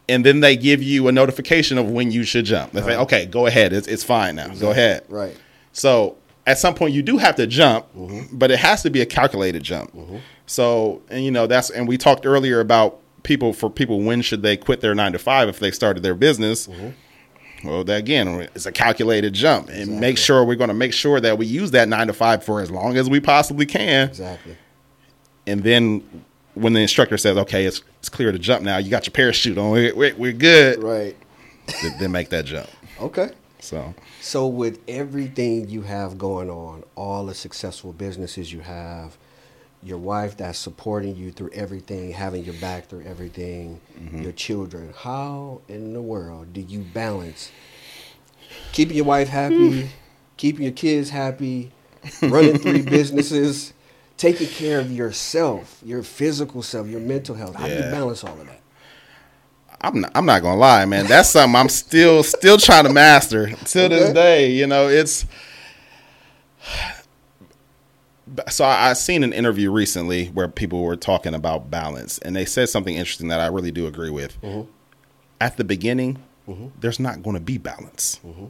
and then they give you a notification of when you should jump they Uh-huh. okay go ahead it's, it's fine now go ahead Right. so at some point you do have to jump, Mm-hmm. but it has to be a calculated jump. So and you know that's and we talked earlier about people for people when should they quit their nine to five if they started their business. Mm-hmm. Well, that again, it's a calculated jump, and make sure we're going to make sure that we use that nine to five for as long as we possibly can, Exactly. and then when the instructor says, "Okay, it's it's clear to jump now," you got your parachute on, we're, we're, we're good. Right. Then- Then make that jump. Okay. So So with everything you have going on, all the successful businesses you have, your wife that's supporting you through everything, having your back through everything, mm-hmm. your children, how in the world do you balance keeping your wife happy, hmm. keeping your kids happy, running three businesses, taking care of yourself, your physical self, your mental health? How do you balance all of that? I'm not, I'm not gonna lie, man. That's something I'm still still trying to master till this day. You know, it's so I, I seen an interview recently where people were talking about balance, and they said something interesting that I really do agree with. Mm-hmm. At the beginning, mm-hmm. there's not going to be balance. Mm-hmm.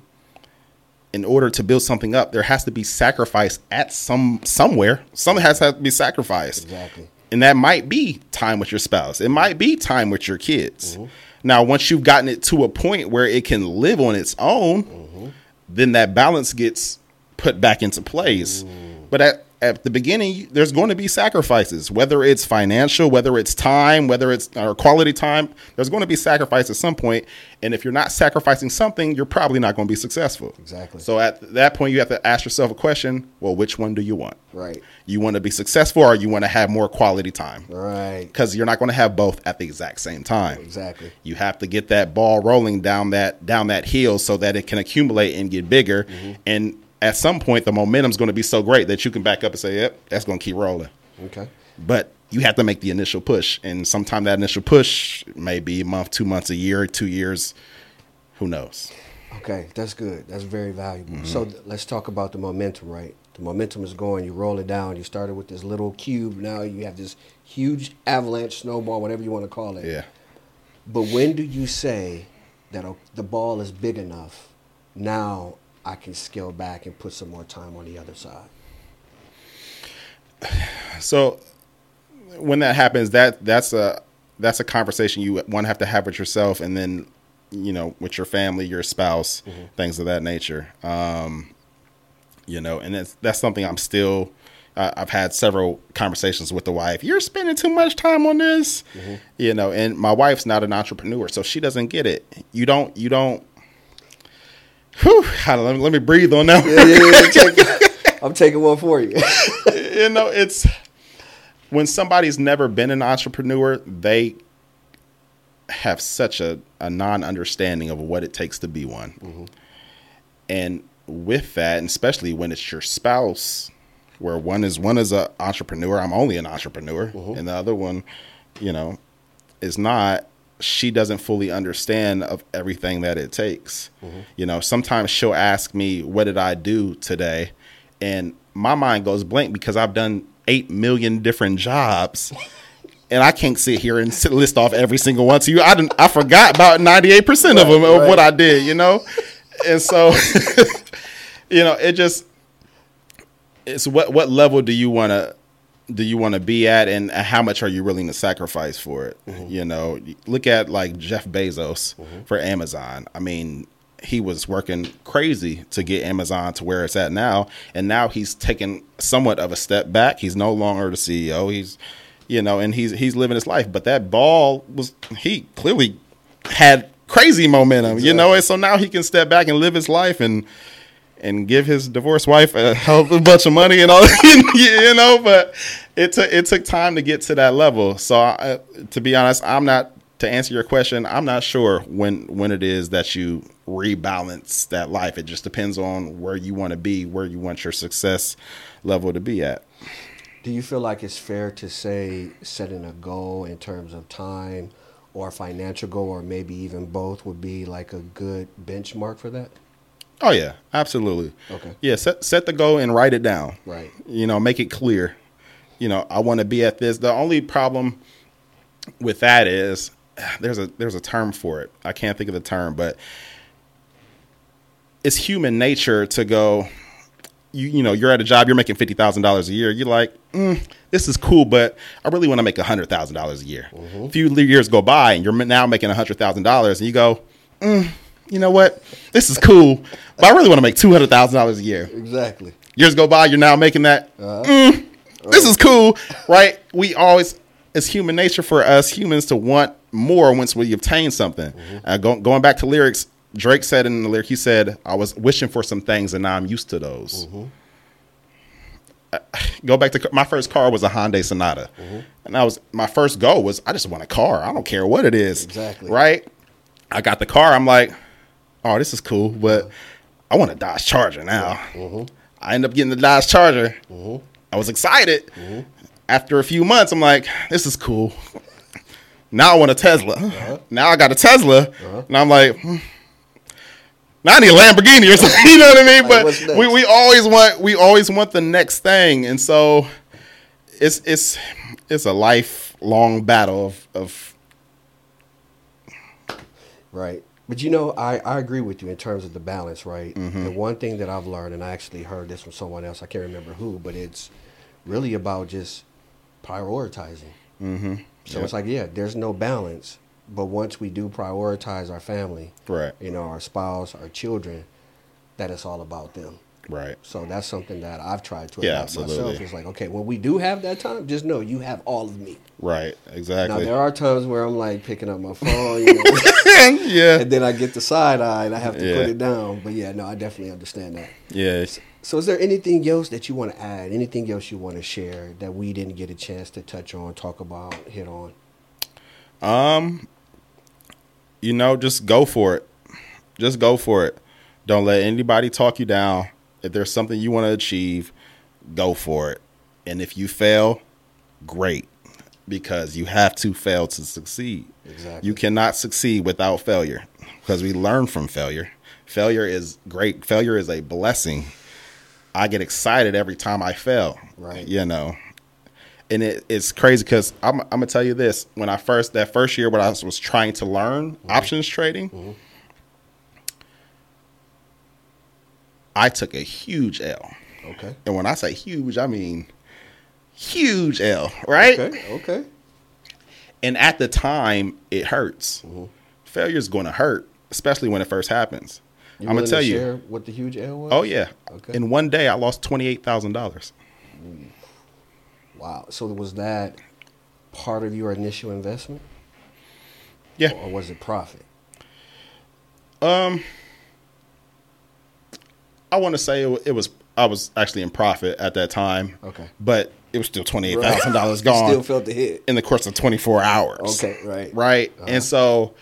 In order to build something up, there has to be sacrifice at some somewhere. Something has to be sacrificed. Exactly. And that might be time with your spouse. It might be time with your kids. Now, once you've gotten it to a point where it can live on its own, then that balance gets put back into place. But at, at the beginning, there's going to be sacrifices, whether it's financial, whether it's time, whether it's or quality time. There's going to be sacrifice at some point, and if you're not sacrificing something, you're probably not going to be successful. Exactly. So at that point, you have to ask yourself a question: Well, which one do you want? Right. You want to be successful, or you want to have more quality time? Right. because you're not going to have both at the exact same time. Exactly. You have to get that ball rolling down that down that hill so that it can accumulate and get bigger. Mm-hmm. And at some point, the momentum's going to be so great that you can back up and say, "Yep, that's going to keep rolling." Okay. But you have to make the initial push, and sometime that initial push may be a month, two months, a year, two years. Who knows? Okay, that's good. That's very valuable. So mm-hmm. th- let's talk about the momentum, right? The momentum is going. You roll it down. You started with this little cube. Now you have this huge avalanche, snowball, whatever you want to call it. Yeah. But when do you say that the ball is big enough? Now I can scale back and put some more time on the other side. So when that happens, that that's a that's a conversation you one have to have with yourself, and then you know with your family, your spouse, things of that nature. Um, you know, and that's that's something I'm still. Uh, I've had several conversations with the wife. You're spending too much time on this, you know. And my wife's not an entrepreneur, so she doesn't get it. You don't. You don't. Whew, let, me, let me breathe on that. Yeah, yeah, yeah, take- I'm taking one for you. you know, it's when somebody's never been an entrepreneur, they have such a, a non understanding of what it takes to be one. Mm-hmm. And with that, and especially when it's your spouse, where one is one is an entrepreneur, I'm only an entrepreneur, mm-hmm. and the other one, you know, is not. She doesn't fully understand of everything that it takes. Mm-hmm. You know, sometimes she'll ask me, "What did I do today?" and my mind goes blank because I've done eight million different jobs, and I can't sit here and list off every single one to you. I I forgot about ninety eight percent of them of right. what I did, you know, and so you know it just it's what what level do you want to do you want to be at and how much are you willing to sacrifice for it? Mm-hmm. You know look at like jeff bezos mm-hmm. for amazon. I mean he was working crazy to get amazon to where it's at now and now he's taken somewhat of a step back. He's no longer the ceo he's you know and he's he's living his life. But that ball was he clearly had crazy momentum you know and so now he can step back and live his life and and give his divorced wife a hell of a bunch of money and all, you know. But it took it took time to get to that level. So, I, uh, to be honest, I'm not to answer your question. I'm not sure when when it is that you rebalance that life. It just depends on where you want to be, where you want your success level to be at. Do you feel like it's fair to say setting a goal in terms of time or financial goal or maybe even both would be like a good benchmark for that? Oh yeah, absolutely. Okay. Yeah, set set the goal and write it down. Right. You know, make it clear. You know, I want to be at this. The only problem with that is there's a there's a term for it. I can't think of the term, but it's human nature to go. You you know you're at a job you're making fifty thousand dollars a year. You're like, mm, this is cool, but I really want to make hundred thousand dollars a year. A few years go by and you're now making hundred thousand dollars, and you go, mm, you know what? This is cool, but I really want to make two hundred thousand dollars a year. Exactly. Years go by, you're now making that. Mm, this oh. is cool, right? We always, it's human nature for us humans to want more once we obtain something. Mm-hmm. Uh, go, going back to lyrics, Drake said in the lyric, he said, "I was wishing for some things, and now I'm used to those." Mm-hmm. Uh, Go back to my first car was a Hyundai Sonata, mm-hmm. and that was my first goal was I just want a car. I don't care what it is. Exactly. right. I got the car. I'm like, oh, this is cool, but I want a Dodge Charger now. I end up getting the Dodge Charger. I was excited. After a few months, I'm like, this is cool. Now I want a Tesla. Uh-huh. Now I got a Tesla, uh-huh. and I'm like, hmm, now I need a Lamborghini or something. You know what I mean? Like, but we, we always want we always want the next thing, and so it's it's it's a lifelong battle of of Right. But you know, I, I agree with you in terms of the balance, right? Mm-hmm. The one thing that I've learned, and I actually heard this from someone else, I can't remember who, but it's really about just prioritizing. Mm-hmm. So Yep. it's like, yeah, there's no balance. But once we do prioritize our family, right, you know, our spouse, our children, that it's all about them. right. So that's something that I've tried to Yeah, adapt myself. It's like, okay, when we do have that time, just know you have all of me. Right, Exactly. Now there are times where I'm like picking up my phone, you know, yeah, and then I get the side eye and I have to Yeah. put it down. But yeah, no, I definitely understand that. yeah. So is there anything else that you want to add? Anything else you want to share that we didn't get a chance to touch on, talk about, hit on? Um, you know, just go for it. Just go for it. Don't let anybody talk you down. If there's something you want to achieve, go for it. And if you fail, great, because you have to fail to succeed. Exactly. You cannot succeed without failure, because we learn from failure. Failure is great. Failure is a blessing. I get excited every time I fail. Right. You know, and it, it's crazy because I'm, I'm gonna tell you this: when I first that first year when I was, was trying to learn options trading, mm-hmm. I took a huge L, Okay. and when I say huge, I mean huge L, right? Okay. Okay. And at the time, it hurts. Mm-hmm. Failure is going to hurt, especially when it first happens. You I'm gonna tell to you. what the huge L was? Oh yeah. Okay. In one day, I lost twenty eight thousand dollars. Wow. So was that part of your initial investment, Yeah. or was it profit? Um, I want to say it, it was. I was actually in profit at that time. Okay. But it was still twenty eight thousand dollars gone Still felt the hit. in the course of twenty four hours. Okay. Right. Right. And so,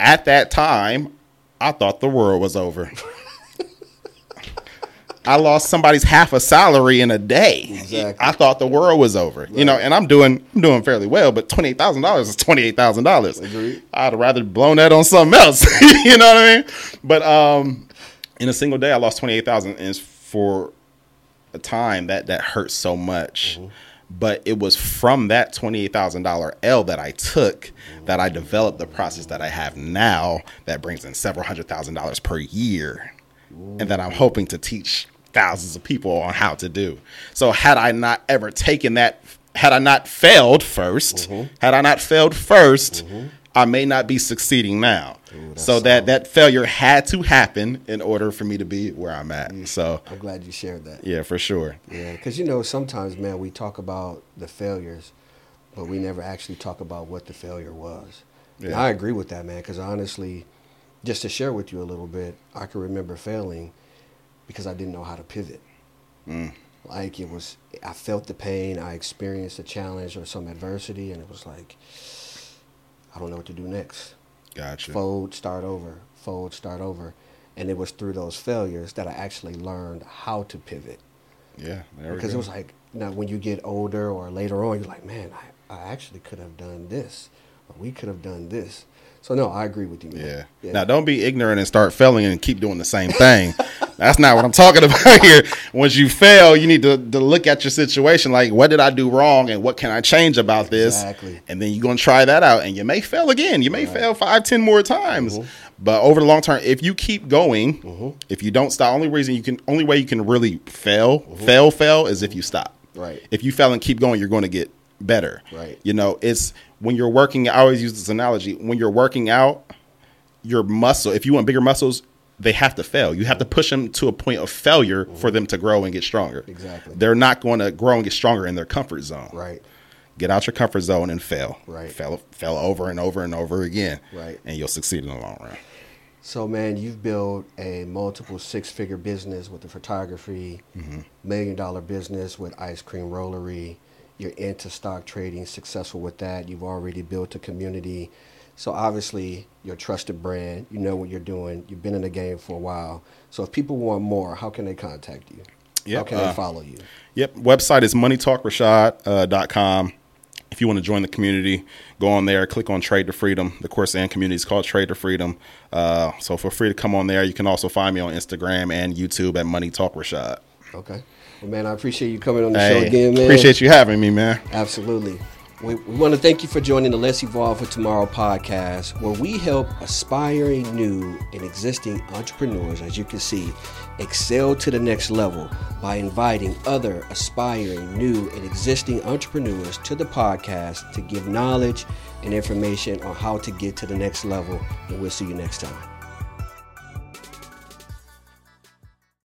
at that time, I thought the world was over. I lost somebody's half a salary in a day. Exactly. I thought the world was over. You know, and I'm doing I'm doing fairly well, but twenty eight thousand dollars is twenty eight thousand dollars. I'd rather blown that on something else. you know what I mean? But um, in a single day, I lost twenty eight thousand, and for a time that that hurts so much. But it was from that $28,000 L that I took that I developed the process that I have now that brings in several hundred thousand dollars per year. And that I'm hoping to teach thousands of people on how to do. So had I not ever taken that had I not failed 1st mm-hmm. had I not failed 1st I may not be succeeding now. so that that failure had to happen in order for me to be where I'm at. So I'm glad you shared that. yeah, for sure. Yeah, because you know sometimes, man, we talk about the failures, but we never actually talk about what the failure was. And Yeah. I agree with that, man. Because honestly, just to share with you a little bit, I can remember failing because I didn't know how to pivot. Mm. Like it was, I felt the pain. I experienced a challenge or some adversity, and it was like, I don't know what to do next. Gotcha. Fold, start over. Fold, start over. And it was through those failures that I actually learned how to pivot Yeah, there because it was like now when you get older or later on you're like man I, I actually could have done this or we could have done this so no i agree with you man. Yeah. Now, don't be ignorant and start failing and keep doing the same thing. That's not what I'm talking about here. Once you fail, you need to, to look at your situation like, what did I do wrong and what can I change about this? Exactly. And then you're going to try that out. And you may fail again. You may fail five, ten more times. Mm-hmm. But over the long term, if you keep going, if you don't stop, only reason you can, only way you can really fail, fail, fail is if you stop. Mm-hmm. Right. If you fail and keep going, you're going to get better. Right. You know, it's when you're working, I always use this analogy. When you're working out, your muscle, if you want bigger muscles, they have to fail. You have to push them to a point of failure for them to grow and get stronger. Exactly. They're not going to grow and get stronger in their comfort zone. right Get out your comfort zone and fail. Right. Fail, fail over and over and over again. Right. And you'll succeed in the long run. so man you've built a multiple six figure business with the photography Mm-hmm. million dollar business with ice cream rollery you're into stock trading successful with that you've already built a community so obviously you're a trusted brand you know what you're doing you've been in the game for a while so if people want more how can they contact you how Yep, can uh, they follow you Yep. Website is moneytalkrashad.com. dot com. if you want to join the community, go on there, click on Trade to Freedom. The course and community is called Trade to Freedom. Uh, so feel free to come on there. You can also find me on Instagram and YouTube at Money Talk Rashad. Okay. Well, man, I appreciate you coming on the show again, man. appreciate you having me, man. Absolutely. We, we want to thank you for joining the Let's Evolve for Tomorrow podcast, where we help aspiring new and existing entrepreneurs, as you can see, excel to the next level by inviting other aspiring new and existing entrepreneurs to the podcast to give knowledge and information on how to get to the next level. And we'll see you next time.